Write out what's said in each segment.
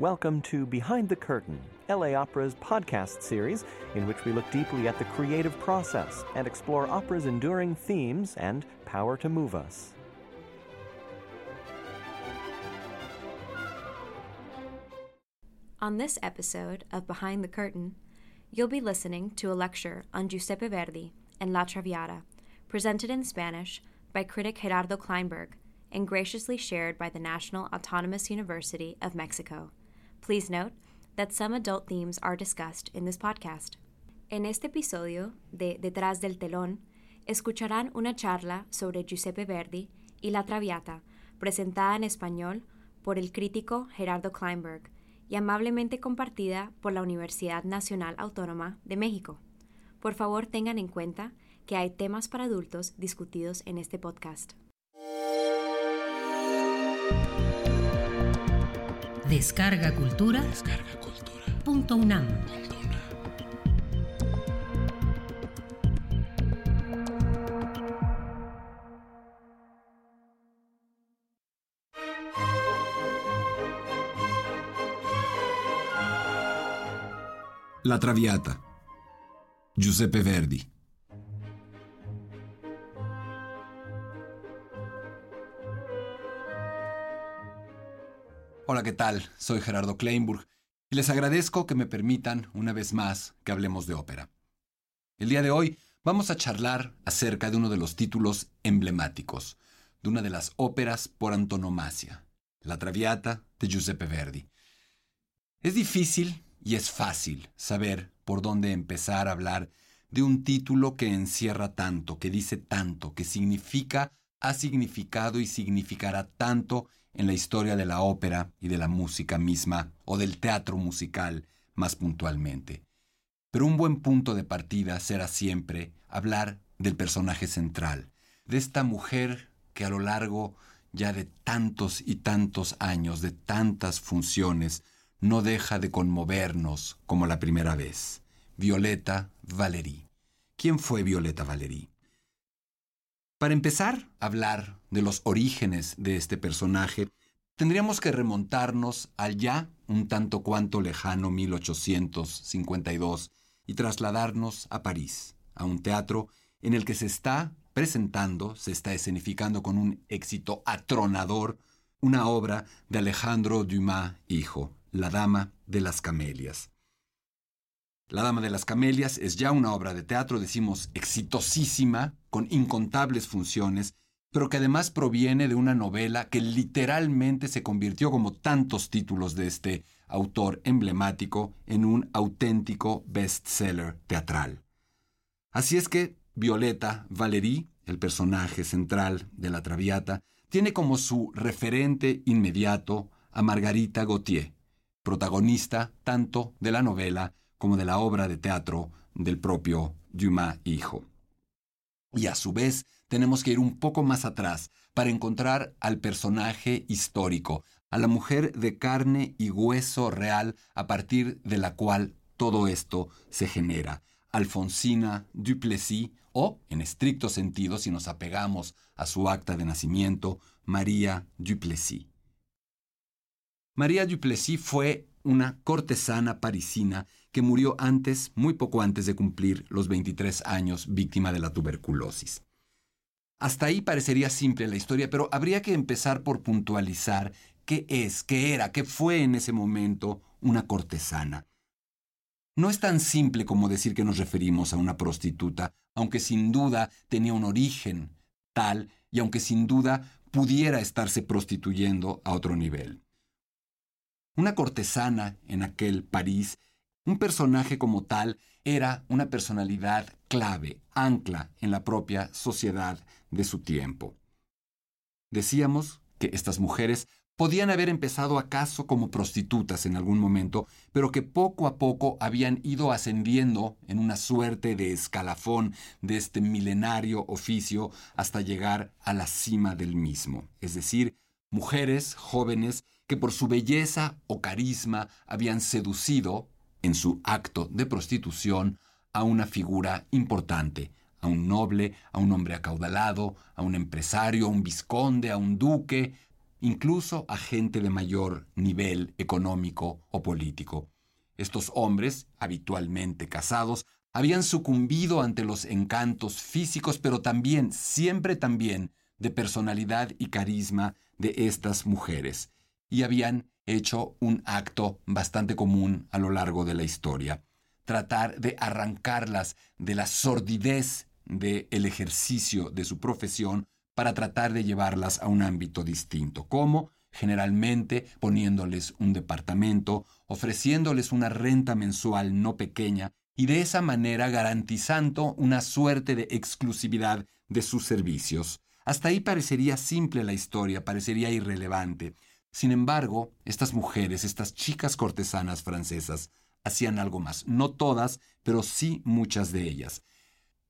Welcome to Behind the Curtain, LA Opera's podcast series in which we look deeply at the creative process and explore opera's enduring themes and power to move us. On this episode of Behind the Curtain, you'll be listening to a lecture on Giuseppe Verdi and La Traviata, presented in Spanish by critic Gerardo Kleinberg and graciously shared by the National Autonomous University of Mexico. Please note that some adult themes are discussed in this podcast. En este episodio de Detrás del Telón, escucharán una charla sobre Giuseppe Verdi y La Traviata, presentada en español por el crítico Gerardo Kleinberg y amablemente compartida por la Universidad Nacional Autónoma de México. Por favor, tengan en cuenta que hay temas para adultos discutidos en este podcast. Descarga Cultura. Descarga Cultura. Punto UNAM. La Traviata. Giuseppe Verdi. Hola, ¿qué tal? Soy Gerardo Kleinburg y les agradezco que me permitan una vez más que hablemos de ópera. El día de hoy vamos a charlar acerca de uno de los títulos emblemáticos, de una de las óperas por antonomasia, La Traviata de Giuseppe Verdi. Es difícil y es fácil saber por dónde empezar a hablar de un título que encierra tanto, que dice tanto, que significa, ha significado y significará tanto en la historia de la ópera y de la música misma, o del teatro musical más puntualmente. Pero un buen punto de partida será siempre hablar del personaje central, de esta mujer que a lo largo ya de tantos y tantos años, de tantas funciones, no deja de conmovernos como la primera vez. Violeta Valery. ¿Quién fue Violeta Valery? Para empezar a hablar de los orígenes de este personaje, tendríamos que remontarnos al ya un tanto cuanto lejano 1852 y trasladarnos a París, a un teatro en el que se está presentando, se está escenificando con un éxito atronador, una obra de Alejandro Dumas, hijo, La Dama de las Camelias. La Dama de las Camelias es ya una obra de teatro, decimos, exitosísima, con incontables funciones, pero que además proviene de una novela que literalmente se convirtió, como tantos títulos de este autor emblemático, en un auténtico bestseller teatral. Así es que Violeta Valery, el personaje central de la Traviata, tiene como su referente inmediato a Margarita Gautier, protagonista tanto de la novela como de la obra de teatro del propio Dumas hijo. Y a su vez tenemos que ir un poco más atrás para encontrar al personaje histórico, a la mujer de carne y hueso real a partir de la cual todo esto se genera, Alfonsina Duplessis, o, en estricto sentido, si nos apegamos a su acta de nacimiento, María Duplessis. María Duplessis fue una cortesana parisina que murió antes, muy poco antes de cumplir los 23 años, víctima de la tuberculosis. Hasta ahí parecería simple la historia, pero habría que empezar por puntualizar qué es, qué era, qué fue en ese momento una cortesana. No es tan simple como decir que nos referimos a una prostituta, aunque sin duda tenía un origen tal y aunque sin duda pudiera estarse prostituyendo a otro nivel. Una cortesana en aquel París, un personaje como tal, era una personalidad clave, ancla en la propia sociedad de su tiempo. Decíamos que estas mujeres podían haber empezado acaso como prostitutas en algún momento, pero que poco a poco habían ido ascendiendo en una suerte de escalafón de este milenario oficio hasta llegar a la cima del mismo, es decir, mujeres jóvenes que por su belleza o carisma habían seducido, en su acto de prostitución, a una figura importante, a un noble, a un hombre acaudalado, a un empresario, a un visconde, a un duque, incluso a gente de mayor nivel económico o político. Estos hombres, habitualmente casados, habían sucumbido ante los encantos físicos, pero también, siempre también, de personalidad y carisma de estas mujeres, y habían hecho un acto bastante común a lo largo de la historia, tratar de arrancarlas de la sordidez del ejercicio de su profesión para tratar de llevarlas a un ámbito distinto. ¿Cómo? Generalmente poniéndoles un departamento, ofreciéndoles una renta mensual no pequeña y de esa manera garantizando una suerte de exclusividad de sus servicios. Hasta ahí parecería simple la historia, parecería irrelevante. Sin embargo, estas mujeres, estas chicas cortesanas francesas, hacían algo más. No todas, pero sí muchas de ellas.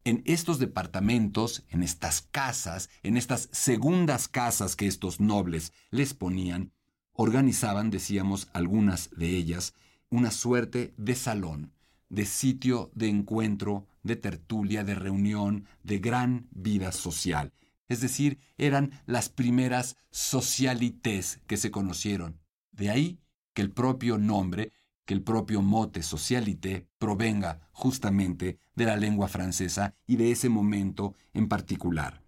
En estos departamentos, en estas casas, en estas segundas casas que estos nobles les ponían, organizaban, decíamos algunas de ellas, una suerte de salón, de sitio de encuentro, de tertulia, de reunión, de gran vida social. Es decir, eran las primeras socialites que se conocieron. De ahí que el propio nombre, que el propio mote socialité provenga justamente de la lengua francesa y de ese momento en particular.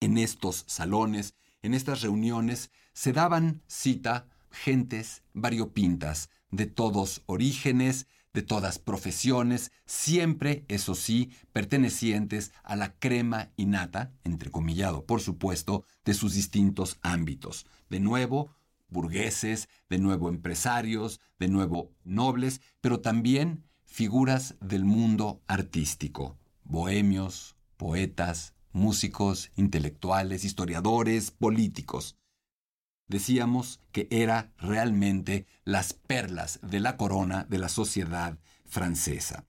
En estos salones, en estas reuniones, se daban cita gentes variopintas, de todos orígenes, de todas profesiones, siempre, eso sí, pertenecientes a la crema innata, entrecomillado, por supuesto, de sus distintos ámbitos. De nuevo, burgueses, de nuevo empresarios, de nuevo nobles, pero también figuras del mundo artístico, bohemios, poetas, músicos, intelectuales, historiadores, políticos decíamos que era realmente las perlas de la corona de la sociedad francesa.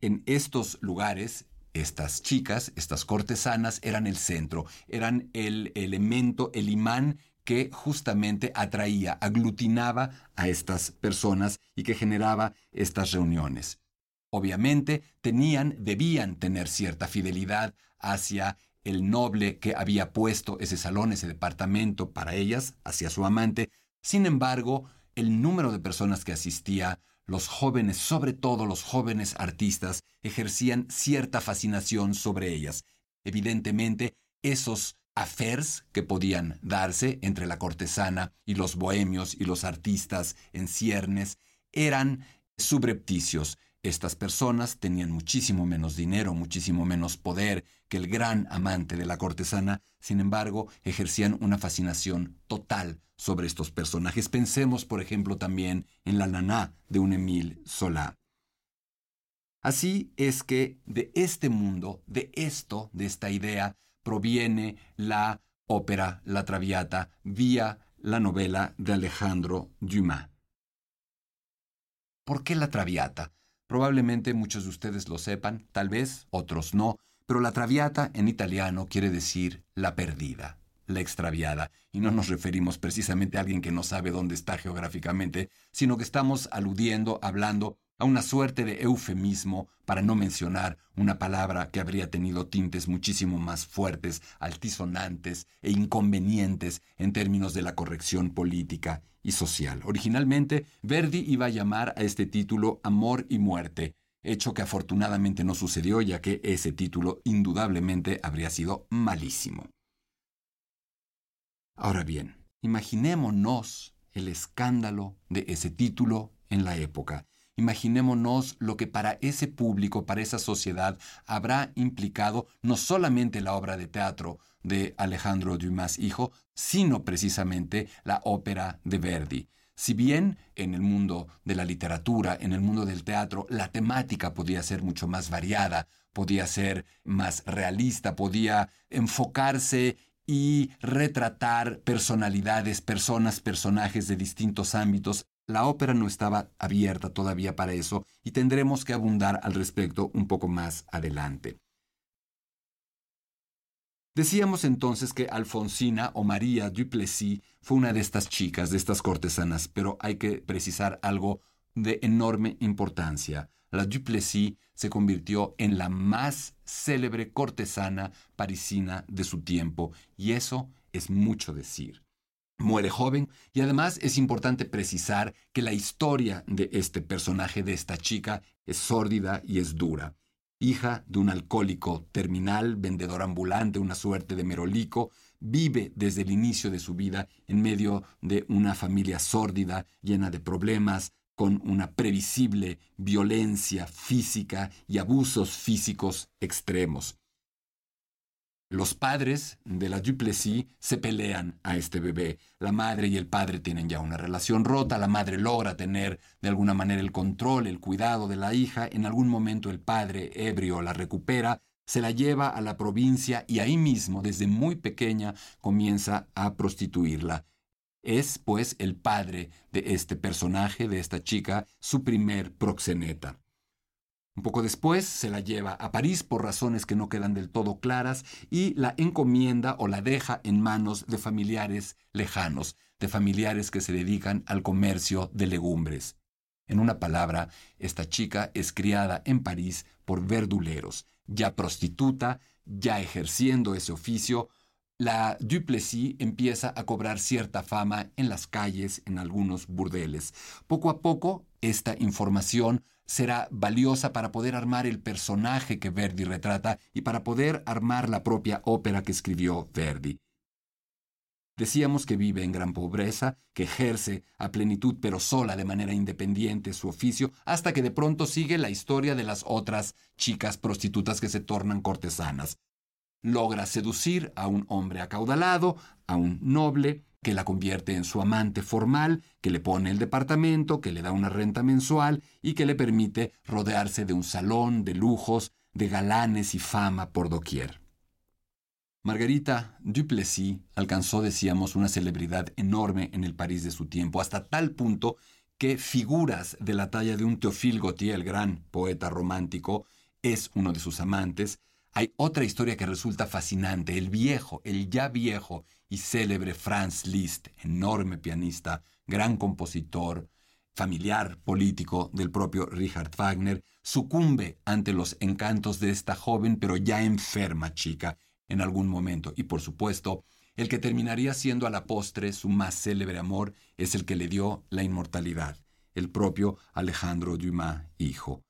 En estos lugares, estas chicas, estas cortesanas, eran el centro, eran el elemento, el imán que justamente atraía, aglutinaba a estas personas y que generaba estas reuniones. Obviamente tenían, debían tener cierta fidelidad hacia el noble que había puesto ese salón, ese departamento para ellas, hacia su amante. Sin embargo, el número de personas que asistía, los jóvenes, sobre todo los jóvenes artistas, ejercían cierta fascinación sobre ellas. Evidentemente, esos affairs que podían darse entre la cortesana y los bohemios y los artistas en ciernes eran subrepticios, estas personas tenían muchísimo menos dinero, muchísimo menos poder que el gran amante de la cortesana, sin embargo, ejercían una fascinación total sobre estos personajes. Pensemos, por ejemplo, también en la naná de un Emile Solá. Así es que de este mundo, de esto, de esta idea, proviene la ópera La Traviata vía la novela de Alejandro Dumas. ¿Por qué La Traviata? Probablemente muchos de ustedes lo sepan, tal vez otros no, pero la traviata en italiano quiere decir la perdida, la extraviada, y no nos referimos precisamente a alguien que no sabe dónde está geográficamente, sino que estamos aludiendo, hablando a una suerte de eufemismo para no mencionar una palabra que habría tenido tintes muchísimo más fuertes, altisonantes e inconvenientes en términos de la corrección política y social. Originalmente, Verdi iba a llamar a este título Amor y Muerte, hecho que afortunadamente no sucedió ya que ese título indudablemente habría sido malísimo. Ahora bien, imaginémonos el escándalo de ese título en la época. Imaginémonos lo que para ese público, para esa sociedad, habrá implicado no solamente la obra de teatro de Alejandro Dumas hijo, sino precisamente la ópera de Verdi. Si bien en el mundo de la literatura, en el mundo del teatro, la temática podía ser mucho más variada, podía ser más realista, podía enfocarse y retratar personalidades, personas, personajes de distintos ámbitos. La ópera no estaba abierta todavía para eso y tendremos que abundar al respecto un poco más adelante. Decíamos entonces que Alfonsina o María Duplessis fue una de estas chicas, de estas cortesanas, pero hay que precisar algo de enorme importancia. La Duplessis se convirtió en la más célebre cortesana parisina de su tiempo, y eso es mucho decir. Muere joven y además es importante precisar que la historia de este personaje, de esta chica, es sórdida y es dura. Hija de un alcohólico terminal, vendedor ambulante, una suerte de merolico, vive desde el inicio de su vida en medio de una familia sórdida, llena de problemas, con una previsible violencia física y abusos físicos extremos. Los padres de la Duplessis se pelean a este bebé. La madre y el padre tienen ya una relación rota. La madre logra tener de alguna manera el control, el cuidado de la hija. En algún momento el padre, ebrio, la recupera, se la lleva a la provincia y ahí mismo, desde muy pequeña, comienza a prostituirla. Es, pues, el padre de este personaje, de esta chica, su primer proxeneta. Un poco después se la lleva a París por razones que no quedan del todo claras y la encomienda o la deja en manos de familiares lejanos, de familiares que se dedican al comercio de legumbres. En una palabra, esta chica es criada en París por verduleros, ya prostituta, ya ejerciendo ese oficio, la Duplessis empieza a cobrar cierta fama en las calles, en algunos burdeles. Poco a poco, esta información será valiosa para poder armar el personaje que Verdi retrata y para poder armar la propia ópera que escribió Verdi. Decíamos que vive en gran pobreza, que ejerce a plenitud pero sola de manera independiente su oficio, hasta que de pronto sigue la historia de las otras chicas prostitutas que se tornan cortesanas. Logra seducir a un hombre acaudalado, a un noble, que la convierte en su amante formal, que le pone el departamento, que le da una renta mensual y que le permite rodearse de un salón de lujos, de galanes y fama por doquier. Margarita Duplessis alcanzó, decíamos, una celebridad enorme en el París de su tiempo, hasta tal punto que figuras de la talla de un Théophile Gautier, el gran poeta romántico, es uno de sus amantes. Hay otra historia que resulta fascinante, el viejo, el ya viejo y célebre Franz Liszt, enorme pianista, gran compositor, familiar político del propio Richard Wagner, sucumbe ante los encantos de esta joven pero ya enferma chica en algún momento. Y por supuesto, el que terminaría siendo a la postre su más célebre amor es el que le dio la inmortalidad, el propio Alejandro Dumas, hijo.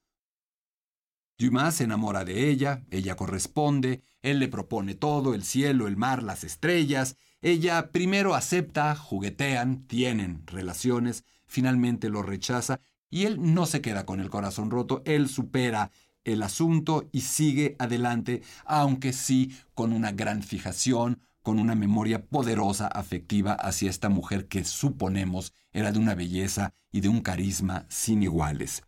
Dumas se enamora de ella, ella corresponde, él le propone todo, el cielo, el mar, las estrellas, ella primero acepta, juguetean, tienen relaciones, finalmente lo rechaza y él no se queda con el corazón roto, él supera el asunto y sigue adelante, aunque sí con una gran fijación, con una memoria poderosa afectiva hacia esta mujer que suponemos era de una belleza y de un carisma sin iguales.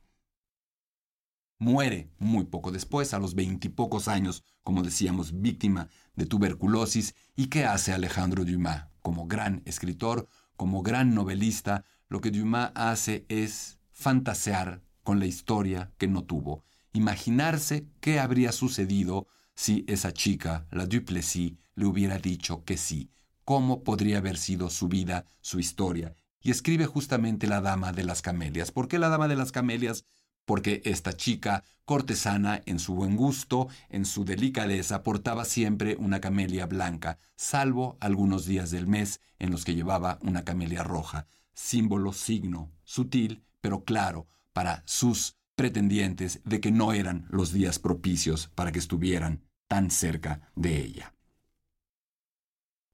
Muere muy poco después, a los veintipocos años, como decíamos, víctima de tuberculosis. ¿Y qué hace Alejandro Dumas? Como gran escritor, como gran novelista, lo que Dumas hace es fantasear con la historia que no tuvo, imaginarse qué habría sucedido si esa chica, la Duplessis, le hubiera dicho que sí, cómo podría haber sido su vida, su historia. Y escribe justamente La Dama de las Camelias. ¿Por qué La Dama de las Camelias? Porque esta chica cortesana en su buen gusto, en su delicadeza, portaba siempre una camelia blanca, salvo algunos días del mes en los que llevaba una camelia roja, símbolo, signo, sutil, pero claro, para sus pretendientes de que no eran los días propicios para que estuvieran tan cerca de ella.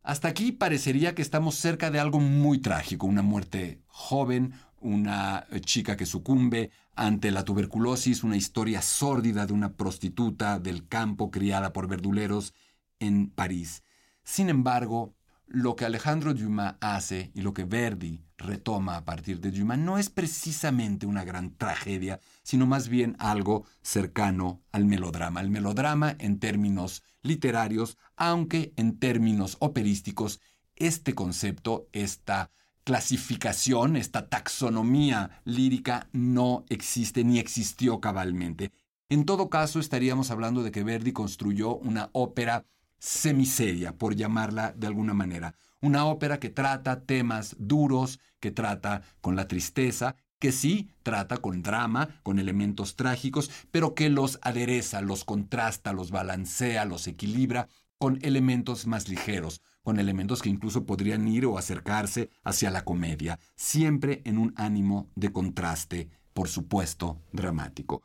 Hasta aquí parecería que estamos cerca de algo muy trágico, una muerte joven, una chica que sucumbe ante la tuberculosis, una historia sórdida de una prostituta del campo criada por verduleros en París. Sin embargo, lo que Alejandro Dumas hace y lo que Verdi retoma a partir de Dumas no es precisamente una gran tragedia, sino más bien algo cercano al melodrama. El melodrama en términos literarios, aunque en términos operísticos, este concepto, esta clasificación, esta taxonomía lírica no existe ni existió cabalmente. En todo caso, estaríamos hablando de que Verdi construyó una ópera semiseria, por llamarla de alguna manera. Una ópera que trata temas duros, que trata con la tristeza, que sí trata con drama, con elementos trágicos, pero que los adereza, los contrasta, los balancea, los equilibra con elementos más ligeros, con elementos que incluso podrían ir o acercarse hacia la comedia, siempre en un ánimo de contraste, por supuesto, dramático.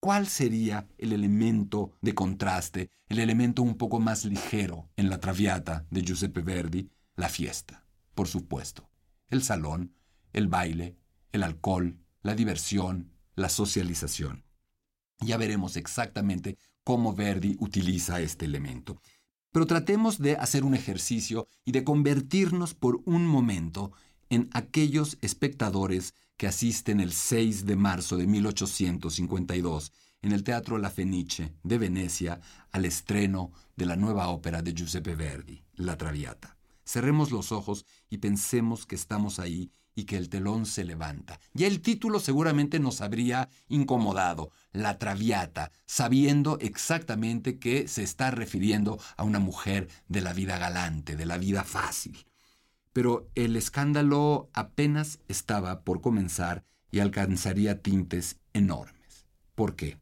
¿Cuál sería el elemento de contraste, el elemento un poco más ligero en la Traviata de Giuseppe Verdi? La fiesta, por supuesto. El salón, el baile, el alcohol, la diversión, la socialización. Ya veremos exactamente cómo Verdi utiliza este elemento. Pero tratemos de hacer un ejercicio y de convertirnos por un momento en aquellos espectadores que asisten el 6 de marzo de 1852 en el Teatro La Fenice de Venecia al estreno de la nueva ópera de Giuseppe Verdi, La Traviata. Cerremos los ojos y pensemos que estamos ahí y que el telón se levanta. Ya el título seguramente nos habría incomodado, La Traviata, sabiendo exactamente que se está refiriendo a una mujer de la vida galante, de la vida fácil. Pero el escándalo apenas estaba por comenzar y alcanzaría tintes enormes. ¿Por qué?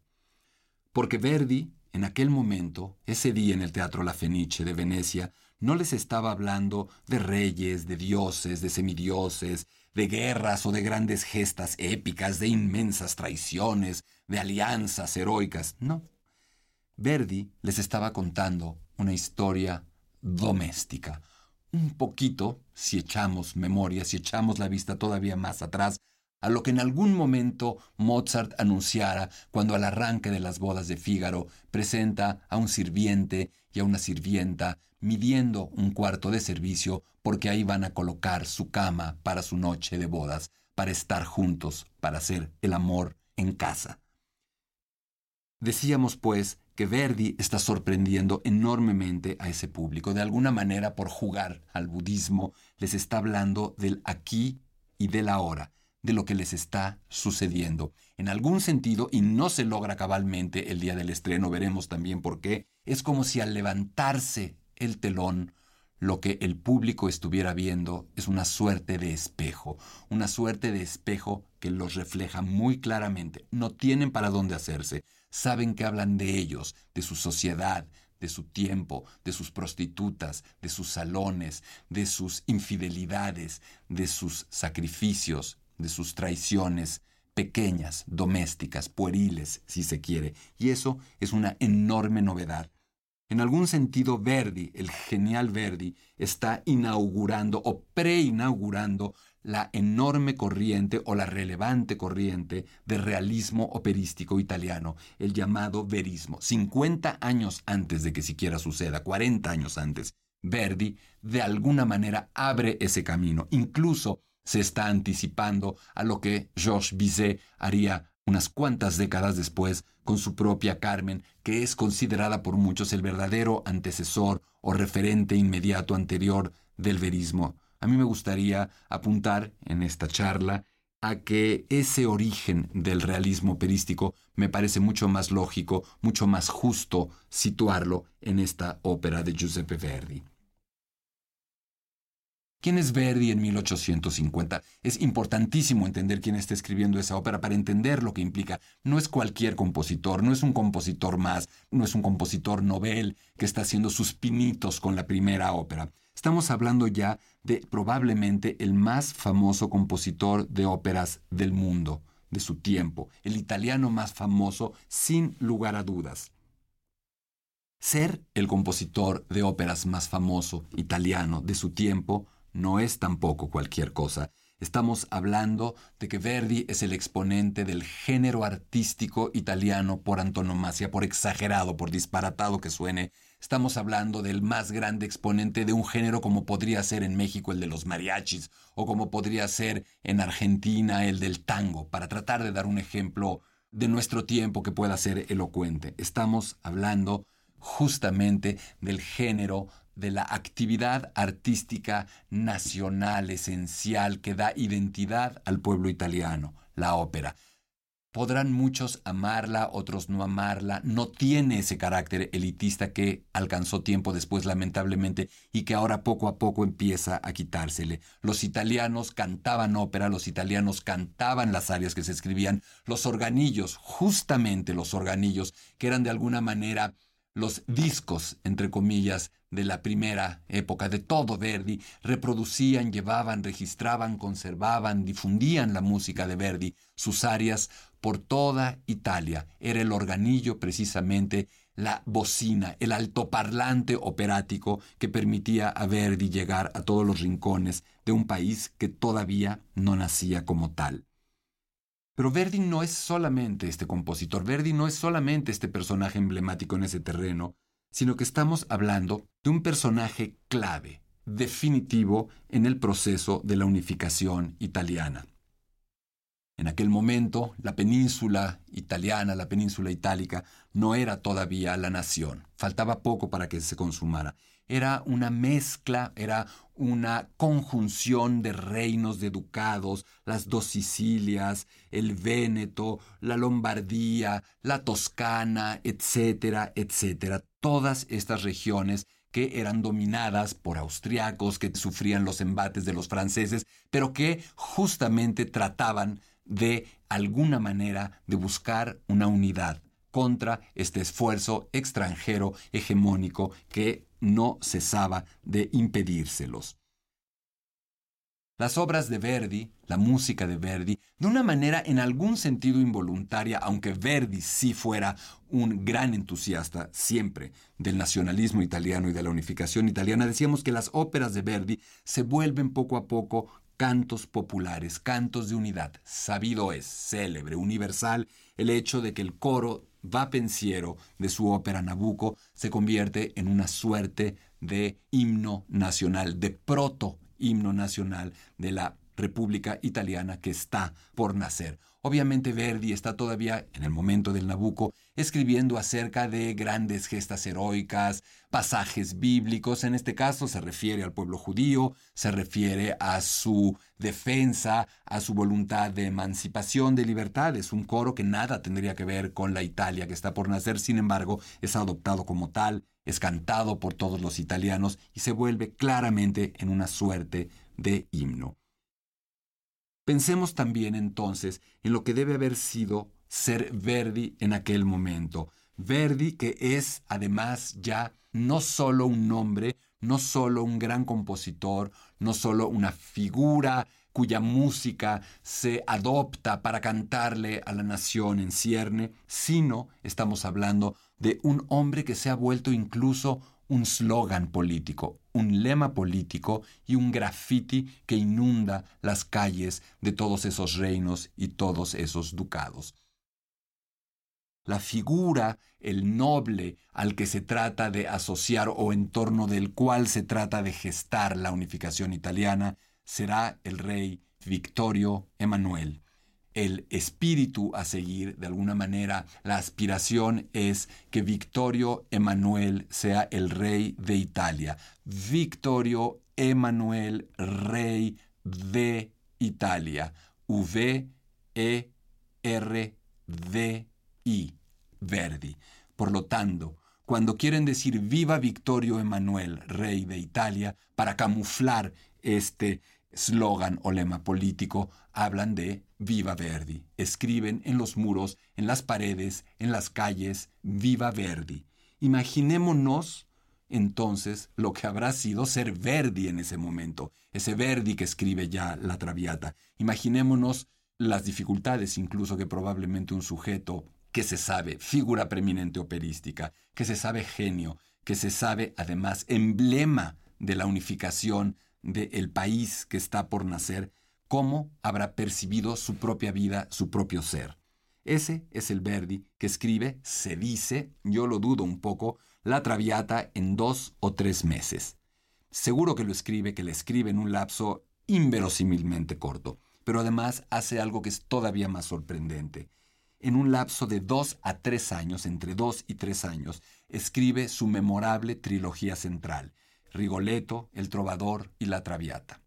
Porque Verdi, en aquel momento, ese día en el Teatro La Fenice de Venecia, no les estaba hablando de reyes, de dioses, de semidioses, de guerras o de grandes gestas épicas, de inmensas traiciones, de alianzas heroicas. No. Verdi les estaba contando una historia doméstica. Un poquito, si echamos memoria, si echamos la vista todavía más atrás, a lo que en algún momento Mozart anunciara cuando al arranque de las bodas de Fígaro presenta a un sirviente y a una sirvienta midiendo un cuarto de servicio porque ahí van a colocar su cama para su noche de bodas, para estar juntos, para hacer el amor en casa. Decíamos, pues, que Verdi está sorprendiendo enormemente a ese público. De alguna manera, por jugar al budismo, les está hablando del aquí y del ahora de lo que les está sucediendo. En algún sentido, y no se logra cabalmente el día del estreno, veremos también por qué, es como si al levantarse el telón, lo que el público estuviera viendo es una suerte de espejo, una suerte de espejo que los refleja muy claramente. No tienen para dónde hacerse, saben que hablan de ellos, de su sociedad, de su tiempo, de sus prostitutas, de sus salones, de sus infidelidades, de sus sacrificios, de sus traiciones pequeñas, domésticas, pueriles, si se quiere. Y eso es una enorme novedad. En algún sentido, Verdi, el genial Verdi, está inaugurando o preinaugurando la enorme corriente o la relevante corriente de realismo operístico italiano, el llamado verismo. 50 años antes de que siquiera suceda, 40 años antes, Verdi de alguna manera abre ese camino. Incluso se está anticipando a lo que Georges Bizet haría unas cuantas décadas después con su propia Carmen, que es considerada por muchos el verdadero antecesor o referente inmediato anterior del verismo. A mí me gustaría apuntar en esta charla a que ese origen del realismo operístico me parece mucho más lógico, mucho más justo situarlo en esta ópera de Giuseppe Verdi. ¿Quién es Verdi en 1850? Es importantísimo entender quién está escribiendo esa ópera para entender lo que implica. No es cualquier compositor, no es un compositor más, no es un compositor novel que está haciendo sus pinitos con la primera ópera. Estamos hablando ya de probablemente el más famoso compositor de óperas del mundo, de su tiempo, el italiano más famoso sin lugar a dudas. Ser el compositor de óperas más famoso italiano de su tiempo no es tampoco cualquier cosa. Estamos hablando de que Verdi es el exponente del género artístico italiano por antonomasia, por exagerado, por disparatado que suene. Estamos hablando del más grande exponente de un género como podría ser en México el de los mariachis o como podría ser en Argentina el del tango, para tratar de dar un ejemplo de nuestro tiempo que pueda ser elocuente. Estamos hablando justamente del género de la actividad artística nacional esencial que da identidad al pueblo italiano, la ópera. Podrán muchos amarla, otros no amarla, no tiene ese carácter elitista que alcanzó tiempo después lamentablemente y que ahora poco a poco empieza a quitársele. Los italianos cantaban ópera, los italianos cantaban las arias que se escribían, los organillos, justamente los organillos, que eran de alguna manera los discos, entre comillas, de la primera época, de todo Verdi, reproducían, llevaban, registraban, conservaban, difundían la música de Verdi, sus áreas por toda Italia. Era el organillo precisamente, la bocina, el altoparlante operático que permitía a Verdi llegar a todos los rincones de un país que todavía no nacía como tal. Pero Verdi no es solamente este compositor, Verdi no es solamente este personaje emblemático en ese terreno, sino que estamos hablando de un personaje clave, definitivo en el proceso de la unificación italiana. En aquel momento, la península italiana, la península itálica, no era todavía la nación. Faltaba poco para que se consumara. Era una mezcla, era una conjunción de reinos, de ducados, las dos Sicilias, el Véneto, la Lombardía, la Toscana, etcétera, etcétera. Todas estas regiones que eran dominadas por austriacos, que sufrían los embates de los franceses, pero que justamente trataban de alguna manera de buscar una unidad contra este esfuerzo extranjero hegemónico que no cesaba de impedírselos. Las obras de Verdi, la música de Verdi, de una manera en algún sentido involuntaria, aunque Verdi sí fuera un gran entusiasta siempre del nacionalismo italiano y de la unificación italiana, decíamos que las óperas de Verdi se vuelven poco a poco cantos populares, cantos de unidad. Sabido es, célebre, universal, el hecho de que el coro vapenciero de su ópera Nabucco se convierte en una suerte de himno nacional, de proto himno nacional de la República Italiana que está por nacer. Obviamente Verdi está todavía, en el momento del Nabucco, escribiendo acerca de grandes gestas heroicas, pasajes bíblicos, en este caso se refiere al pueblo judío, se refiere a su defensa, a su voluntad de emancipación, de libertad. Es un coro que nada tendría que ver con la Italia que está por nacer, sin embargo, es adoptado como tal, es cantado por todos los italianos y se vuelve claramente en una suerte de himno. Pensemos también entonces en lo que debe haber sido ser Verdi en aquel momento. Verdi que es además ya no solo un nombre, no solo un gran compositor, no solo una figura cuya música se adopta para cantarle a la nación en cierne, sino estamos hablando de un hombre que se ha vuelto incluso un slogan político, un lema político y un graffiti que inunda las calles de todos esos reinos y todos esos ducados. La figura, el noble al que se trata de asociar o en torno del cual se trata de gestar la unificación italiana, será el rey Victorio Emanuel el espíritu a seguir, de alguna manera, la aspiración es que Victorio Emanuel sea el rey de Italia. Victorio Emanuel, rey de Italia. V I Verdi. Por lo tanto, cuando quieren decir viva Victorio Emanuel, rey de Italia, para camuflar este slogan o lema político, hablan de Viva Verdi. Escriben en los muros, en las paredes, en las calles, Viva Verdi. Imaginémonos entonces lo que habrá sido ser Verdi en ese momento, ese Verdi que escribe ya la Traviata. Imaginémonos las dificultades incluso que probablemente un sujeto que se sabe figura preeminente operística, que se sabe genio, que se sabe además emblema de la unificación del país que está por nacer, cómo habrá percibido su propia vida, su propio ser. Ese es el Verdi que escribe, se dice, yo lo dudo un poco, la Traviata en dos o tres meses. Seguro que lo escribe, que le escribe en un lapso inverosímilmente corto, pero además hace algo que es todavía más sorprendente. En un lapso de dos a tres años, entre dos y tres años, escribe su memorable trilogía central, Rigoletto, El Trovador y La Traviata.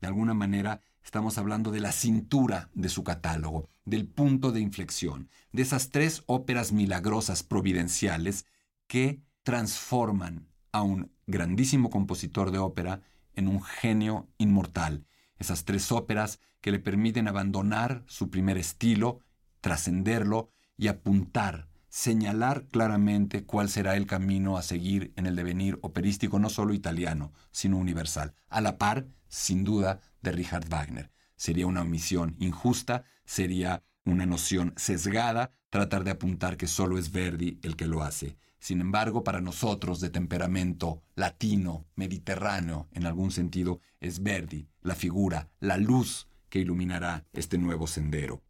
De alguna manera, estamos hablando de la cintura de su catálogo, del punto de inflexión, de esas tres óperas milagrosas providenciales que transforman a un grandísimo compositor de ópera en un genio inmortal. Esas tres óperas que le permiten abandonar su primer estilo, trascenderlo y apuntar señalar claramente cuál será el camino a seguir en el devenir operístico no solo italiano, sino universal, a la par, sin duda, de Richard Wagner. Sería una omisión injusta, sería una noción sesgada tratar de apuntar que solo es Verdi el que lo hace. Sin embargo, para nosotros de temperamento latino, mediterráneo, en algún sentido, es Verdi la figura, la luz que iluminará este nuevo sendero.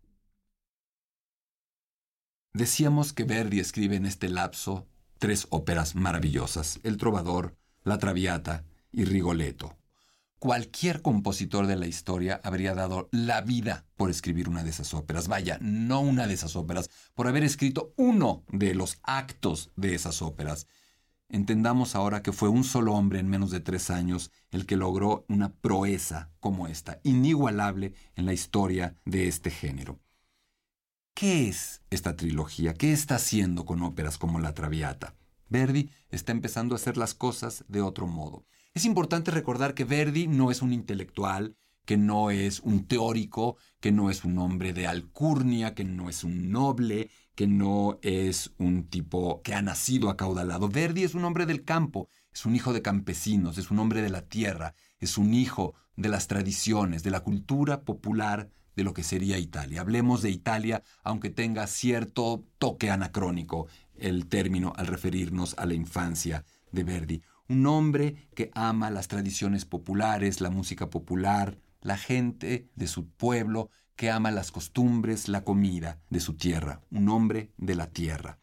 Decíamos que Verdi escribe en este lapso tres óperas maravillosas, El Trovador, La Traviata y Rigoletto. Cualquier compositor de la historia habría dado la vida por escribir una de esas óperas. Vaya, no una de esas óperas, por haber escrito uno de los actos de esas óperas. Entendamos ahora que fue un solo hombre en menos de tres años el que logró una proeza como esta, inigualable en la historia de este género. ¿Qué es esta trilogía? ¿Qué está haciendo con óperas como La Traviata? Verdi está empezando a hacer las cosas de otro modo. Es importante recordar que Verdi no es un intelectual, que no es un teórico, que no es un hombre de alcurnia, que no es un noble, que no es un tipo que ha nacido acaudalado. Verdi es un hombre del campo, es un hijo de campesinos, es un hombre de la tierra, es un hijo de las tradiciones, de la cultura popular de lo que sería Italia. Hablemos de Italia, aunque tenga cierto toque anacrónico el término al referirnos a la infancia de Verdi. Un hombre que ama las tradiciones populares, la música popular, la gente de su pueblo, que ama las costumbres, la comida de su tierra. Un hombre de la tierra.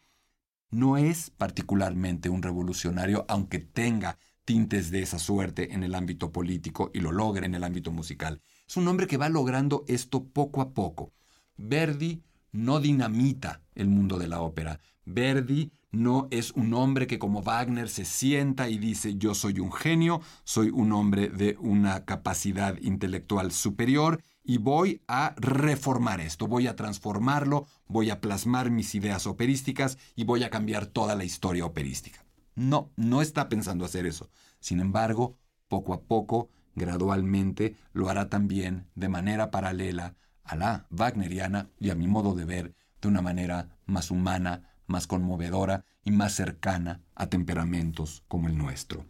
No es particularmente un revolucionario, aunque tenga tintes de esa suerte en el ámbito político y lo logre en el ámbito musical. Es un hombre que va logrando esto poco a poco. Verdi no dinamita el mundo de la ópera. Verdi no es un hombre que como Wagner se sienta y dice yo soy un genio, soy un hombre de una capacidad intelectual superior y voy a reformar esto, voy a transformarlo, voy a plasmar mis ideas operísticas y voy a cambiar toda la historia operística. No, no está pensando hacer eso. Sin embargo, poco a poco gradualmente lo hará también de manera paralela a la wagneriana y a mi modo de ver, de una manera más humana, más conmovedora y más cercana a temperamentos como el nuestro.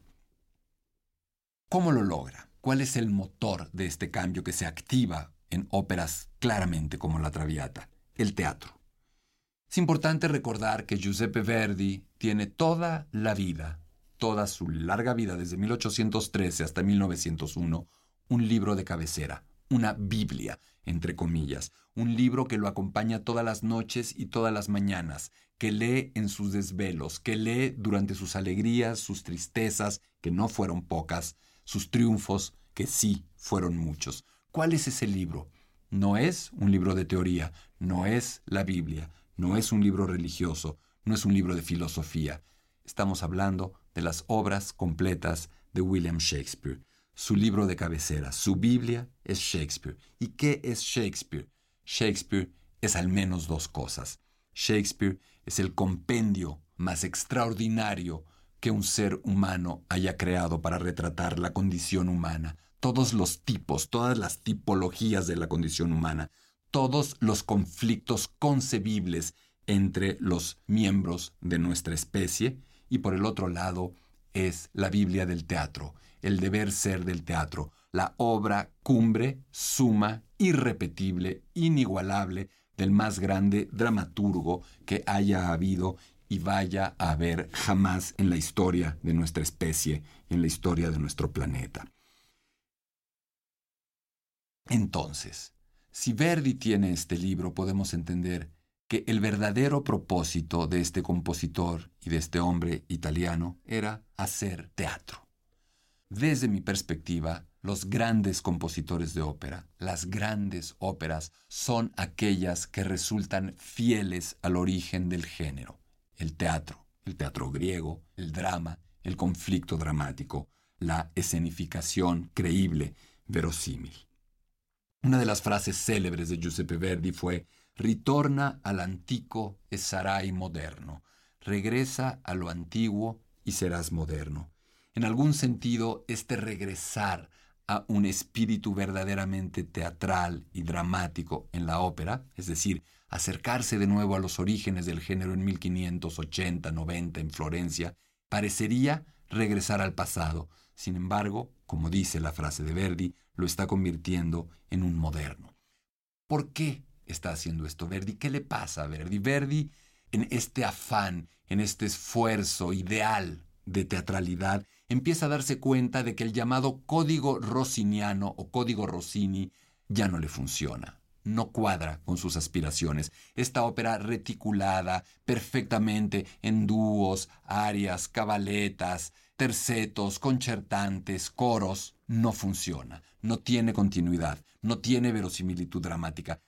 ¿Cómo lo logra? ¿Cuál es el motor de este cambio que se activa en óperas claramente como la Traviata? El teatro. Es importante recordar que Giuseppe Verdi tiene toda la vida toda su larga vida, desde 1813 hasta 1901, un libro de cabecera, una Biblia, entre comillas, un libro que lo acompaña todas las noches y todas las mañanas, que lee en sus desvelos, que lee durante sus alegrías, sus tristezas, que no fueron pocas, sus triunfos, que sí fueron muchos. ¿Cuál es ese libro? No es un libro de teoría, no es la Biblia, no es un libro religioso, no es un libro de filosofía. Estamos hablando de las obras completas de William Shakespeare. Su libro de cabecera, su Biblia es Shakespeare. ¿Y qué es Shakespeare? Shakespeare es al menos dos cosas. Shakespeare es el compendio más extraordinario que un ser humano haya creado para retratar la condición humana. Todos los tipos, todas las tipologías de la condición humana, todos los conflictos concebibles entre los miembros de nuestra especie y por el otro lado es la Biblia del teatro, el deber ser del teatro, la obra cumbre, suma, irrepetible, inigualable del más grande dramaturgo que haya habido y vaya a haber jamás en la historia de nuestra especie, en la historia de nuestro planeta. Entonces, si Verdi tiene este libro, podemos entender que el verdadero propósito de este compositor y de este hombre italiano era hacer teatro. Desde mi perspectiva, los grandes compositores de ópera, las grandes óperas, son aquellas que resultan fieles al origen del género, el teatro, el teatro griego, el drama, el conflicto dramático, la escenificación creíble, verosímil. Una de las frases célebres de Giuseppe Verdi fue ritorna al antico e sarai moderno. Regresa a lo antiguo y serás moderno. En algún sentido, este regresar a un espíritu verdaderamente teatral y dramático en la ópera, es decir, acercarse de nuevo a los orígenes del género en 1580-90 en Florencia, parecería regresar al pasado. Sin embargo, como dice la frase de Verdi, lo está convirtiendo en un moderno. ¿Por qué está haciendo esto Verdi? ¿Qué le pasa a Verdi? Verdi, en este afán, en este esfuerzo ideal de teatralidad, empieza a darse cuenta de que el llamado código rossiniano o código Rossini ya no le funciona, no cuadra con sus aspiraciones. Esta ópera reticulada, perfectamente en dúos, arias, cabaletas, tercetos, concertantes, coros, no funciona, no tiene continuidad, no tiene verosimilitud dramática.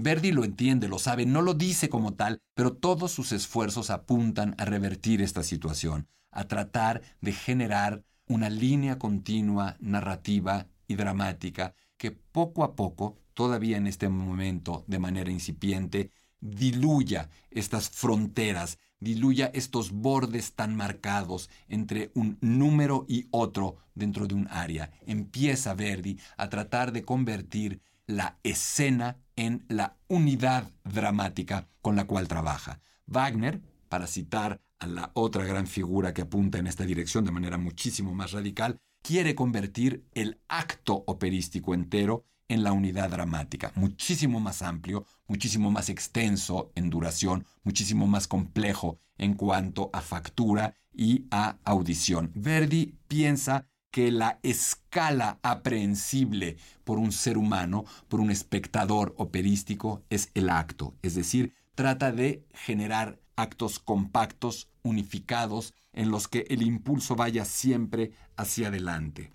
Verdi lo entiende, lo sabe, no lo dice como tal, pero todos sus esfuerzos apuntan a revertir esta situación, a tratar de generar una línea continua, narrativa y dramática que poco a poco, todavía en este momento de manera incipiente, diluya estas fronteras, diluya estos bordes tan marcados entre un número y otro dentro de un área. Empieza Verdi a tratar de convertir la escena en la unidad dramática con la cual trabaja. Wagner, para citar a la otra gran figura que apunta en esta dirección de manera muchísimo más radical, quiere convertir el acto operístico entero en la unidad dramática, muchísimo más amplio, muchísimo más extenso en duración, muchísimo más complejo en cuanto a factura y a audición. Verdi piensa que la escala aprehensible por un ser humano, por un espectador operístico, es el acto, es decir, trata de generar actos compactos, unificados, en los que el impulso vaya siempre hacia adelante.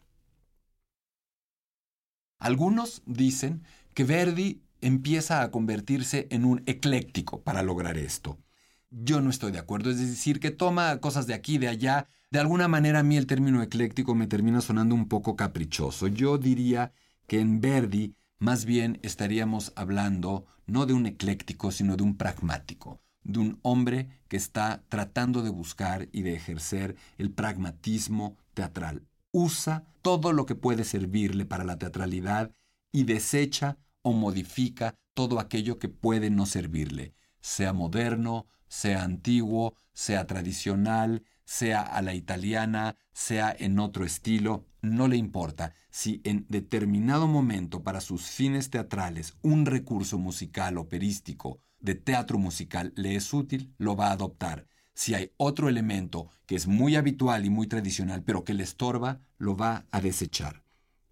Algunos dicen que Verdi empieza a convertirse en un ecléctico para lograr esto. Yo no estoy de acuerdo, es decir, que toma cosas de aquí, de allá. De alguna manera a mí el término ecléctico me termina sonando un poco caprichoso. Yo diría que en Verdi más bien estaríamos hablando no de un ecléctico, sino de un pragmático de un hombre que está tratando de buscar y de ejercer el pragmatismo teatral. Usa todo lo que puede servirle para la teatralidad y desecha o modifica todo aquello que puede no servirle, sea moderno, sea antiguo, sea tradicional, sea a la italiana, sea en otro estilo, no le importa. Si en determinado momento para sus fines teatrales un recurso musical operístico de teatro musical le es útil, lo va a adoptar. Si hay otro elemento que es muy habitual y muy tradicional, pero que le estorba, lo va a desechar.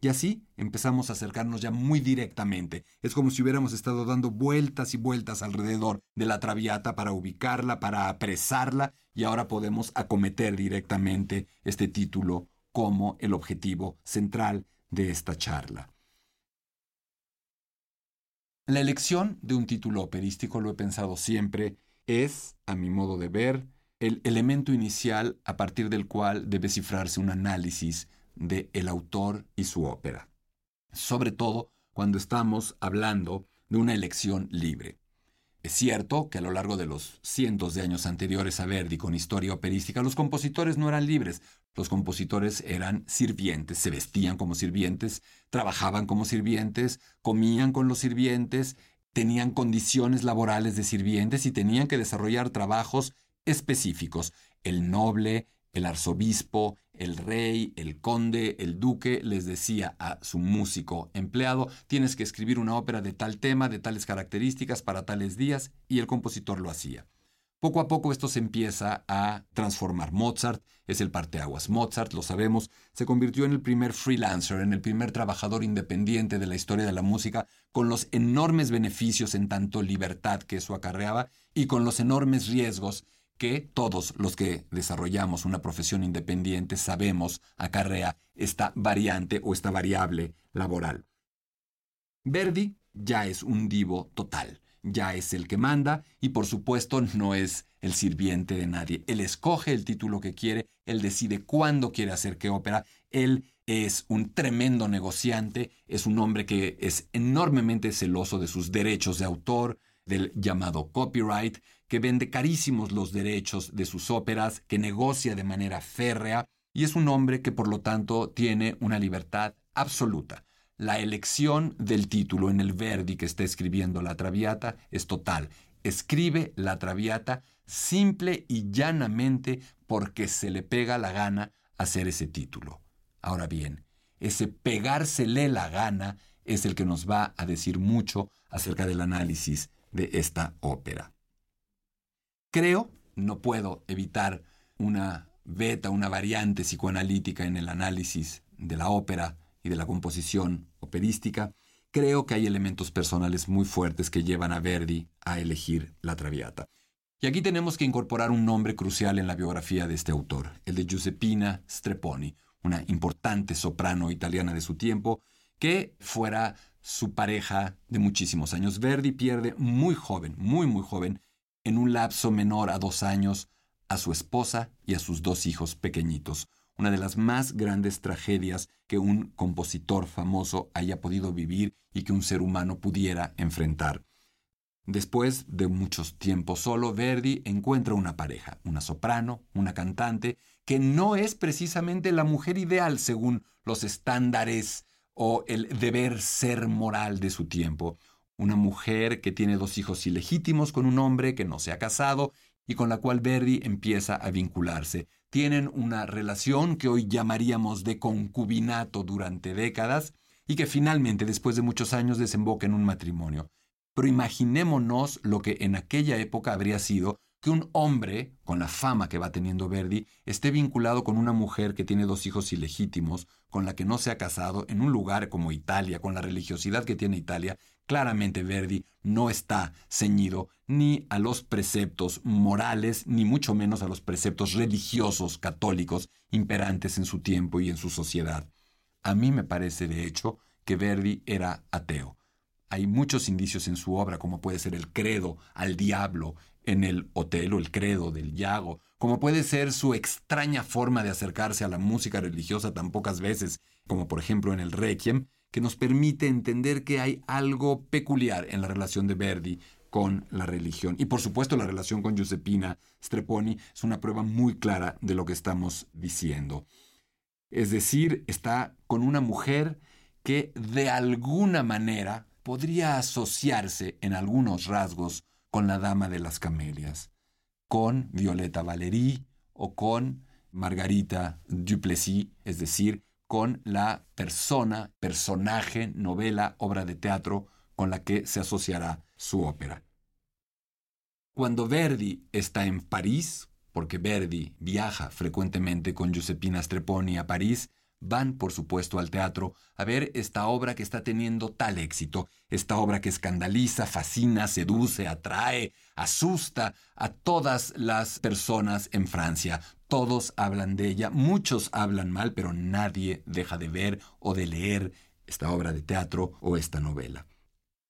Y así empezamos a acercarnos ya muy directamente. Es como si hubiéramos estado dando vueltas y vueltas alrededor de la traviata para ubicarla, para apresarla, y ahora podemos acometer directamente este título como el objetivo central de esta charla. La elección de un título operístico, lo he pensado siempre, es, a mi modo de ver, el elemento inicial a partir del cual debe cifrarse un análisis de el autor y su ópera. Sobre todo cuando estamos hablando de una elección libre. Es cierto que a lo largo de los cientos de años anteriores a Verdi con historia operística, los compositores no eran libres, los compositores eran sirvientes, se vestían como sirvientes, trabajaban como sirvientes, comían con los sirvientes, tenían condiciones laborales de sirvientes y tenían que desarrollar trabajos específicos. El noble, el arzobispo, el rey, el conde, el duque les decía a su músico empleado, tienes que escribir una ópera de tal tema, de tales características, para tales días, y el compositor lo hacía. Poco a poco esto se empieza a transformar. Mozart es el parteaguas. Mozart, lo sabemos, se convirtió en el primer freelancer, en el primer trabajador independiente de la historia de la música, con los enormes beneficios en tanto libertad que eso acarreaba y con los enormes riesgos que todos los que desarrollamos una profesión independiente sabemos acarrea esta variante o esta variable laboral. Verdi ya es un divo total ya es el que manda y por supuesto no es el sirviente de nadie. Él escoge el título que quiere, él decide cuándo quiere hacer qué ópera, él es un tremendo negociante, es un hombre que es enormemente celoso de sus derechos de autor, del llamado copyright, que vende carísimos los derechos de sus óperas, que negocia de manera férrea, y es un hombre que por lo tanto tiene una libertad absoluta. La elección del título en el Verdi que está escribiendo la Traviata es total. Escribe la Traviata simple y llanamente porque se le pega la gana hacer ese título. Ahora bien, ese pegársele la gana es el que nos va a decir mucho acerca del análisis de esta ópera. Creo, no puedo evitar una beta, una variante psicoanalítica en el análisis de la ópera y de la composición operística, creo que hay elementos personales muy fuertes que llevan a Verdi a elegir la Traviata. Y aquí tenemos que incorporar un nombre crucial en la biografía de este autor, el de Giuseppina Streponi, una importante soprano italiana de su tiempo, que fuera su pareja de muchísimos años. Verdi pierde muy joven, muy muy joven, en un lapso menor a dos años, a su esposa y a sus dos hijos pequeñitos, una de las más grandes tragedias que un compositor famoso haya podido vivir y que un ser humano pudiera enfrentar. Después de muchos tiempos solo, Verdi encuentra una pareja, una soprano, una cantante, que no es precisamente la mujer ideal según los estándares o el deber ser moral de su tiempo. Una mujer que tiene dos hijos ilegítimos con un hombre que no se ha casado y con la cual Verdi empieza a vincularse. Tienen una relación que hoy llamaríamos de concubinato durante décadas y que finalmente, después de muchos años, desemboca en un matrimonio. Pero imaginémonos lo que en aquella época habría sido que un hombre, con la fama que va teniendo Verdi, esté vinculado con una mujer que tiene dos hijos ilegítimos, con la que no se ha casado, en un lugar como Italia, con la religiosidad que tiene Italia, claramente Verdi no está ceñido ni a los preceptos morales, ni mucho menos a los preceptos religiosos católicos imperantes en su tiempo y en su sociedad. A mí me parece, de hecho, que Verdi era ateo. Hay muchos indicios en su obra, como puede ser el credo al diablo en el Otelo, el credo del Yago, como puede ser su extraña forma de acercarse a la música religiosa tan pocas veces, como por ejemplo en el Requiem, que nos permite entender que hay algo peculiar en la relación de Verdi con la religión. Y por supuesto la relación con Giuseppina Streponi es una prueba muy clara de lo que estamos diciendo. Es decir, está con una mujer que de alguna manera podría asociarse en algunos rasgos con la Dama de las Camelias, con Violeta Valery o con Margarita Duplessis, es decir, con la persona, personaje, novela, obra de teatro con la que se asociará su ópera. Cuando Verdi está en París, porque Verdi viaja frecuentemente con Giuseppina Streponi a París, van, por supuesto, al teatro a ver esta obra que está teniendo tal éxito, esta obra que escandaliza, fascina, seduce, atrae, asusta a todas las personas en Francia. Todos hablan de ella, muchos hablan mal, pero nadie deja de ver o de leer esta obra de teatro o esta novela.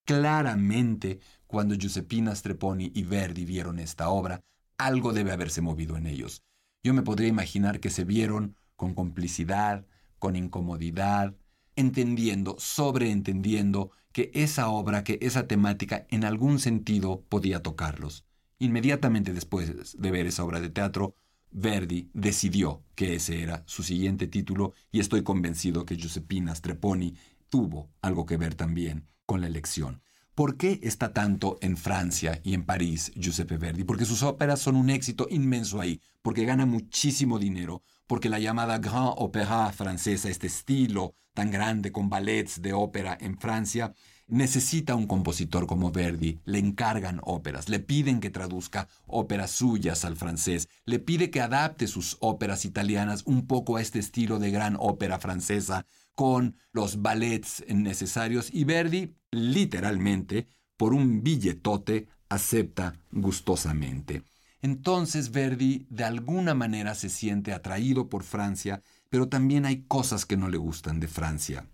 Claramente, cuando Giuseppina Streponi y Verdi vieron esta obra, algo debe haberse movido en ellos. Yo me podría imaginar que se vieron con complicidad, con incomodidad, entendiendo, sobreentendiendo que esa obra, que esa temática en algún sentido podía tocarlos. Inmediatamente después de ver esa obra de teatro, Verdi decidió que ese era su siguiente título y estoy convencido que Giuseppina Streponi tuvo algo que ver también con la elección. ¿Por qué está tanto en Francia y en París Giuseppe Verdi? Porque sus óperas son un éxito inmenso ahí, porque gana muchísimo dinero, porque la llamada Grand Opéra francesa, este estilo tan grande con ballets de ópera en Francia, necesita un compositor como Verdi, le encargan óperas, le piden que traduzca óperas suyas al francés, le pide que adapte sus óperas italianas un poco a este estilo de gran ópera francesa, con los ballets necesarios, y Verdi, literalmente, por un billetote, acepta gustosamente. Entonces Verdi de alguna manera se siente atraído por Francia, pero también hay cosas que no le gustan de Francia.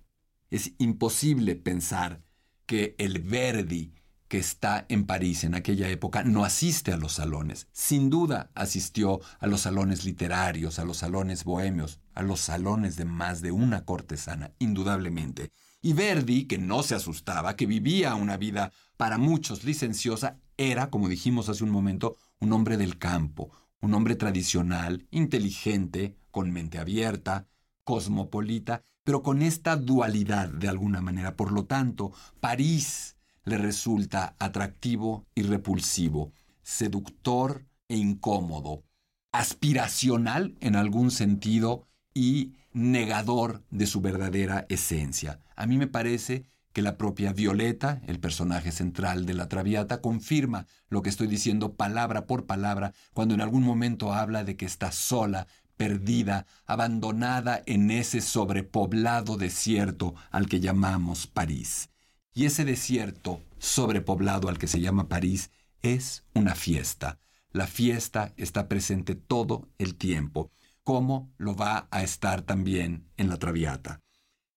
Es imposible pensar que el Verdi que está en París en aquella época no asiste a los salones. Sin duda asistió a los salones literarios, a los salones bohemios, a los salones de más de una cortesana, indudablemente. Y Verdi, que no se asustaba, que vivía una vida para muchos licenciosa, era, como dijimos hace un momento, un hombre del campo, un hombre tradicional, inteligente, con mente abierta, cosmopolita, pero con esta dualidad de alguna manera. Por lo tanto, París le resulta atractivo y repulsivo, seductor e incómodo, aspiracional en algún sentido y negador de su verdadera esencia. A mí me parece que la propia Violeta, el personaje central de la Traviata, confirma lo que estoy diciendo palabra por palabra cuando en algún momento habla de que está sola, perdida, abandonada en ese sobrepoblado desierto al que llamamos París. Y ese desierto sobrepoblado al que se llama París es una fiesta. La fiesta está presente todo el tiempo, como lo va a estar también en la Traviata.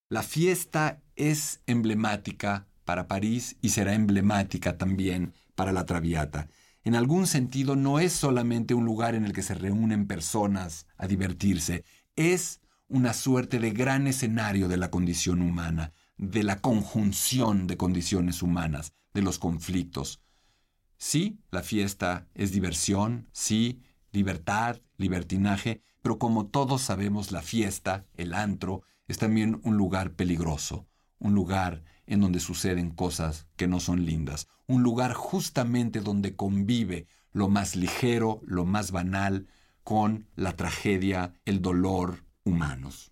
La fiesta es emblemática para París y será emblemática también para la Traviata. En algún sentido no es solamente un lugar en el que se reúnen personas a divertirse, es una suerte de gran escenario de la condición humana, de la conjunción de condiciones humanas, de los conflictos. Sí, la fiesta es diversión, sí, libertad, libertinaje, pero como todos sabemos, la fiesta, el antro, es también un lugar peligroso, un lugar en donde suceden cosas que no son lindas, un lugar justamente donde convive lo más ligero, lo más banal, con la tragedia, el dolor humanos.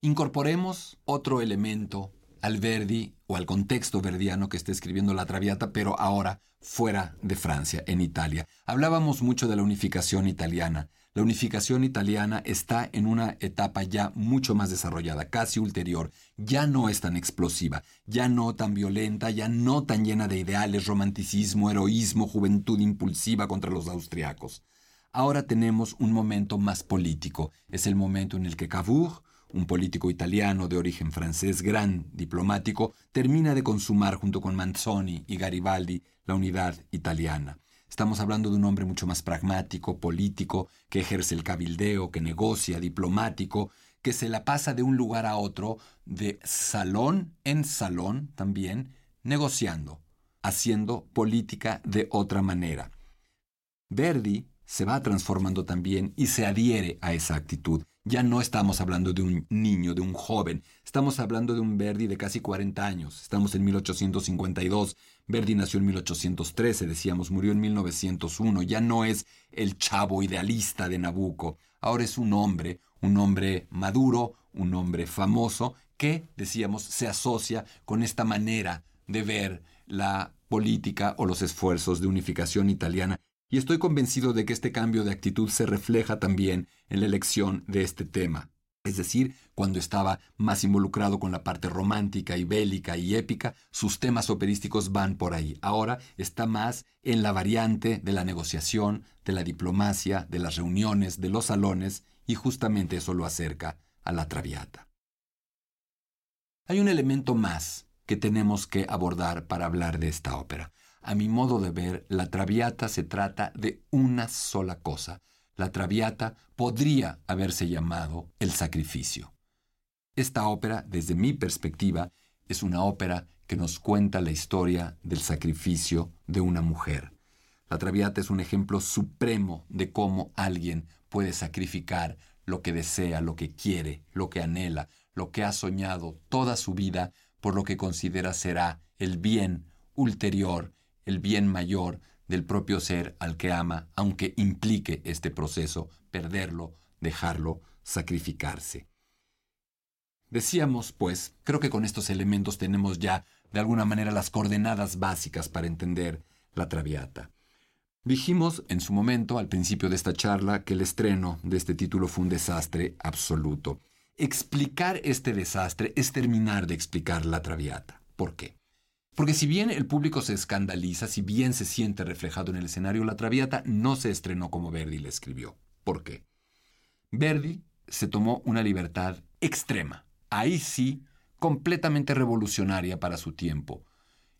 Incorporemos otro elemento al Verdi o al contexto verdiano que está escribiendo la Traviata, pero ahora fuera de Francia, en Italia. Hablábamos mucho de la unificación italiana. La unificación italiana está en una etapa ya mucho más desarrollada, casi ulterior. Ya no es tan explosiva, ya no tan violenta, ya no tan llena de ideales, romanticismo, heroísmo, juventud impulsiva contra los austriacos. Ahora tenemos un momento más político. Es el momento en el que Cavour, un político italiano de origen francés, gran diplomático, termina de consumar junto con Manzoni y Garibaldi la unidad italiana. Estamos hablando de un hombre mucho más pragmático, político, que ejerce el cabildeo, que negocia, diplomático, que se la pasa de un lugar a otro, de salón en salón también, negociando, haciendo política de otra manera. Verdi se va transformando también y se adhiere a esa actitud. Ya no estamos hablando de un niño, de un joven, estamos hablando de un Verdi de casi 40 años. Estamos en 1852. Verdi nació en 1813, decíamos, murió en 1901. Ya no es el chavo idealista de Nabucco. Ahora es un hombre, un hombre maduro, un hombre famoso que, decíamos, se asocia con esta manera de ver la política o los esfuerzos de unificación italiana y estoy convencido de que este cambio de actitud se refleja también en la elección de este tema. Es decir, cuando estaba más involucrado con la parte romántica y bélica y épica, sus temas operísticos van por ahí. Ahora está más en la variante de la negociación, de la diplomacia, de las reuniones, de los salones, y justamente eso lo acerca a la Traviata. Hay un elemento más que tenemos que abordar para hablar de esta ópera. A mi modo de ver, la Traviata se trata de una sola cosa. La Traviata podría haberse llamado El sacrificio. Esta ópera, desde mi perspectiva, es una ópera que nos cuenta la historia del sacrificio de una mujer. La Traviata es un ejemplo supremo de cómo alguien puede sacrificar lo que desea, lo que quiere, lo que anhela, lo que ha soñado toda su vida por lo que considera será el bien ulterior el bien mayor del propio ser al que ama, aunque implique este proceso perderlo, dejarlo, sacrificarse. Decíamos, pues, creo que con estos elementos tenemos ya, de alguna manera, las coordenadas básicas para entender la Traviata. Dijimos en su momento, al principio de esta charla, que el estreno de este título fue un desastre absoluto. Explicar este desastre es terminar de explicar la Traviata. ¿Por qué? Porque si bien el público se escandaliza, si bien se siente reflejado en el escenario, La Traviata no se estrenó como Verdi la escribió. ¿Por qué? Verdi se tomó una libertad extrema, ahí sí, completamente revolucionaria para su tiempo.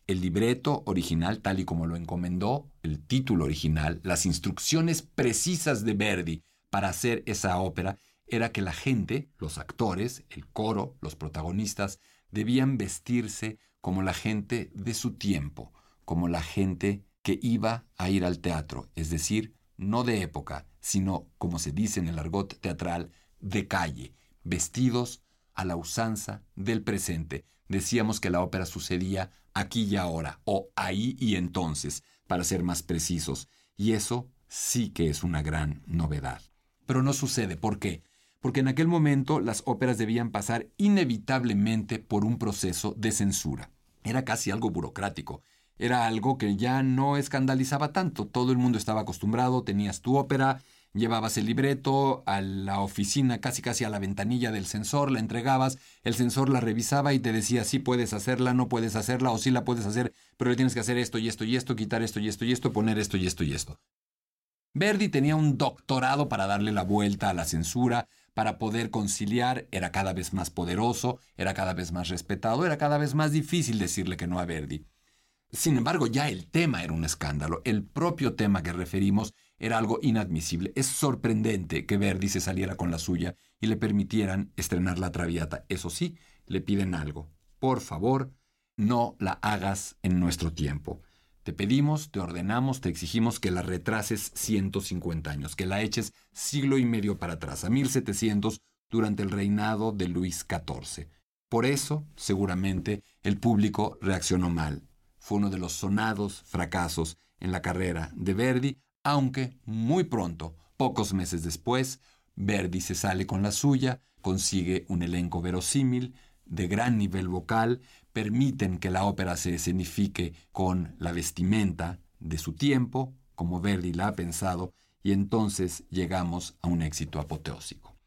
El libreto original, tal y como lo encomendó, el título original, las instrucciones precisas de Verdi para hacer esa ópera, era que la gente, los actores, el coro, los protagonistas, debían vestirse como la gente de su tiempo, como la gente que iba a ir al teatro, es decir, no de época, sino, como se dice en el argot teatral, de calle, vestidos a la usanza del presente. Decíamos que la ópera sucedía aquí y ahora, o ahí y entonces, para ser más precisos, y eso sí que es una gran novedad. Pero no sucede, ¿por qué? Porque en aquel momento las óperas debían pasar inevitablemente por un proceso de censura. Era casi algo burocrático. Era algo que ya no escandalizaba tanto. Todo el mundo estaba acostumbrado, tenías tu ópera, llevabas el libreto a la oficina, casi casi a la ventanilla del censor, la entregabas, el censor la revisaba y te decía si puedes hacerla, no puedes hacerla, o sí la puedes hacer, pero le tienes que hacer esto y esto y esto, quitar esto y esto y esto, poner esto y esto y esto. Verdi tenía un doctorado para darle la vuelta a la censura, para poder conciliar, era cada vez más poderoso, era cada vez más respetado, era cada vez más difícil decirle que no a Verdi. Sin embargo, ya el tema era un escándalo. El propio tema que referimos era algo inadmisible. Es sorprendente que Verdi se saliera con la suya y le permitieran estrenar la Traviata. Eso sí, le piden algo. Por favor, no la hagas en nuestro tiempo. Te pedimos, te ordenamos, te exigimos que la retrases 150 años, que la eches siglo y medio para atrás, a 1700, durante el reinado de Luis XIV. Por eso, seguramente, el público reaccionó mal. Fue uno de los sonados fracasos en la carrera de Verdi, aunque muy pronto, pocos meses después, Verdi se sale con la suya, consigue un elenco verosímil, de gran nivel vocal, permiten que la ópera se escenifique con la vestimenta de su tiempo, como Verdi la ha pensado, y entonces llegamos a un éxito apoteósico.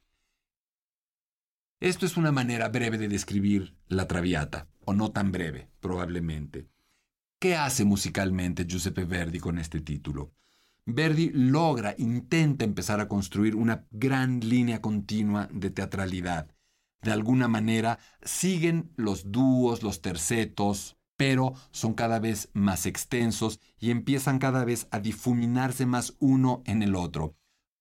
Esto es una manera breve de describir la Traviata, o no tan breve, probablemente. ¿Qué hace musicalmente Giuseppe Verdi con este título? Verdi logra, intenta empezar a construir una gran línea continua de teatralidad, de alguna manera siguen los dúos, los tercetos, pero son cada vez más extensos y empiezan cada vez a difuminarse más uno en el otro.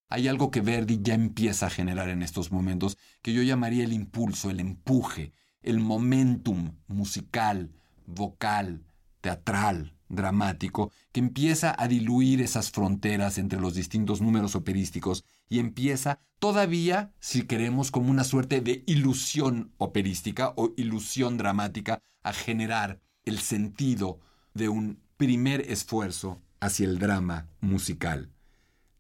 Hay algo que Verdi ya empieza a generar en estos momentos que yo llamaría el impulso, el empuje, el momentum musical, vocal, teatral, dramático, que empieza a diluir esas fronteras entre los distintos números operísticos y empieza todavía, si queremos, como una suerte de ilusión operística o ilusión dramática a generar el sentido de un primer esfuerzo hacia el drama musical.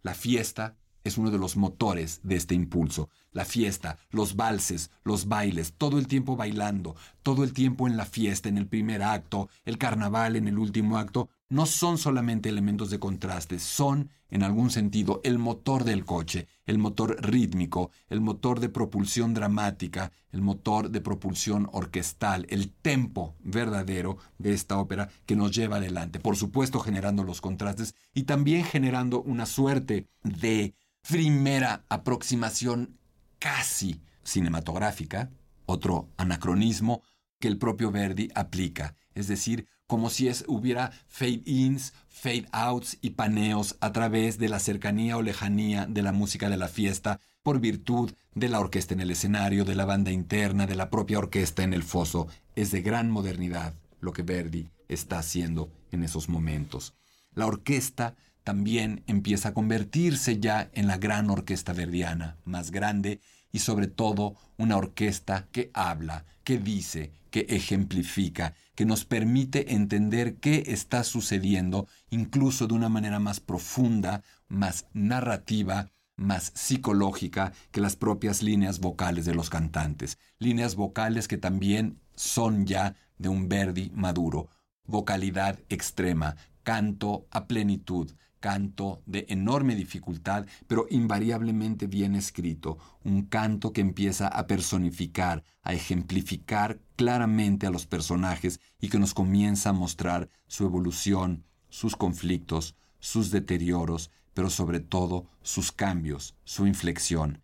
La fiesta es uno de los motores de este impulso. La fiesta, los valses, los bailes, todo el tiempo bailando, todo el tiempo en la fiesta, en el primer acto, el carnaval en el último acto, no son solamente elementos de contraste, son, en algún sentido, el motor del coche, el motor rítmico, el motor de propulsión dramática, el motor de propulsión orquestal, el tempo verdadero de esta ópera que nos lleva adelante. Por supuesto, generando los contrastes y también generando una suerte de primera aproximación casi cinematográfica, otro anacronismo que el propio Verdi aplica, es decir, como si es, hubiera fade-ins, fade-outs y paneos a través de la cercanía o lejanía de la música de la fiesta por virtud de la orquesta en el escenario, de la banda interna, de la propia orquesta en el foso. Es de gran modernidad lo que Verdi está haciendo en esos momentos. La orquesta también empieza a convertirse ya en la gran orquesta verdiana, más grande y sobre todo una orquesta que habla, que dice, que ejemplifica, que nos permite entender qué está sucediendo incluso de una manera más profunda, más narrativa, más psicológica que las propias líneas vocales de los cantantes, líneas vocales que también son ya de un Verdi maduro, vocalidad extrema, canto a plenitud, canto de enorme dificultad, pero invariablemente bien escrito, un canto que empieza a personificar, a ejemplificar claramente a los personajes y que nos comienza a mostrar su evolución, sus conflictos, sus deterioros, pero sobre todo sus cambios, su inflexión.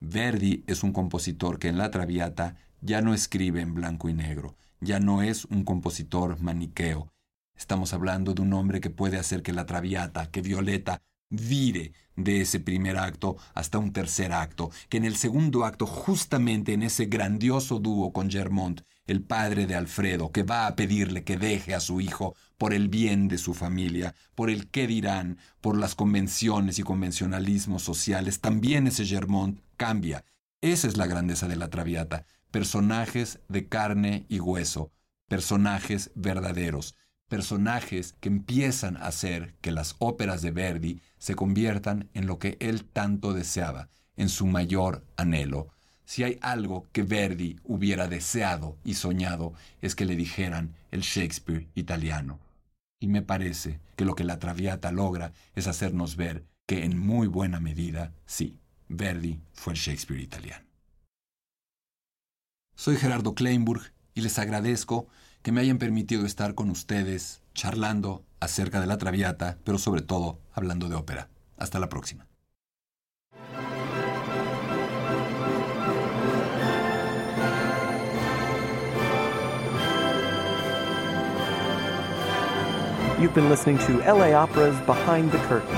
Verdi es un compositor que en la Traviata ya no escribe en blanco y negro, ya no es un compositor maniqueo, Estamos hablando de un hombre que puede hacer que la Traviata, que Violeta, vire de ese primer acto hasta un tercer acto, que en el segundo acto, justamente en ese grandioso dúo con Germont, el padre de Alfredo, que va a pedirle que deje a su hijo por el bien de su familia, por el qué dirán, por las convenciones y convencionalismos sociales, también ese Germont cambia. Esa es la grandeza de la Traviata, personajes de carne y hueso, personajes verdaderos, personajes que empiezan a hacer que las óperas de Verdi se conviertan en lo que él tanto deseaba, en su mayor anhelo. Si hay algo que Verdi hubiera deseado y soñado es que le dijeran el Shakespeare italiano. Y me parece que lo que la Traviata logra es hacernos ver que en muy buena medida, sí, Verdi fue el Shakespeare italiano. Soy Gerardo Kleinburg y les agradezco que me hayan permitido estar con ustedes charlando acerca de la Traviata, pero sobre todo hablando de ópera. Hasta la próxima. You've been listening to LA Opera's Behind the Curtain.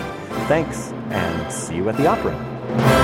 Thanks, and see you at the opera.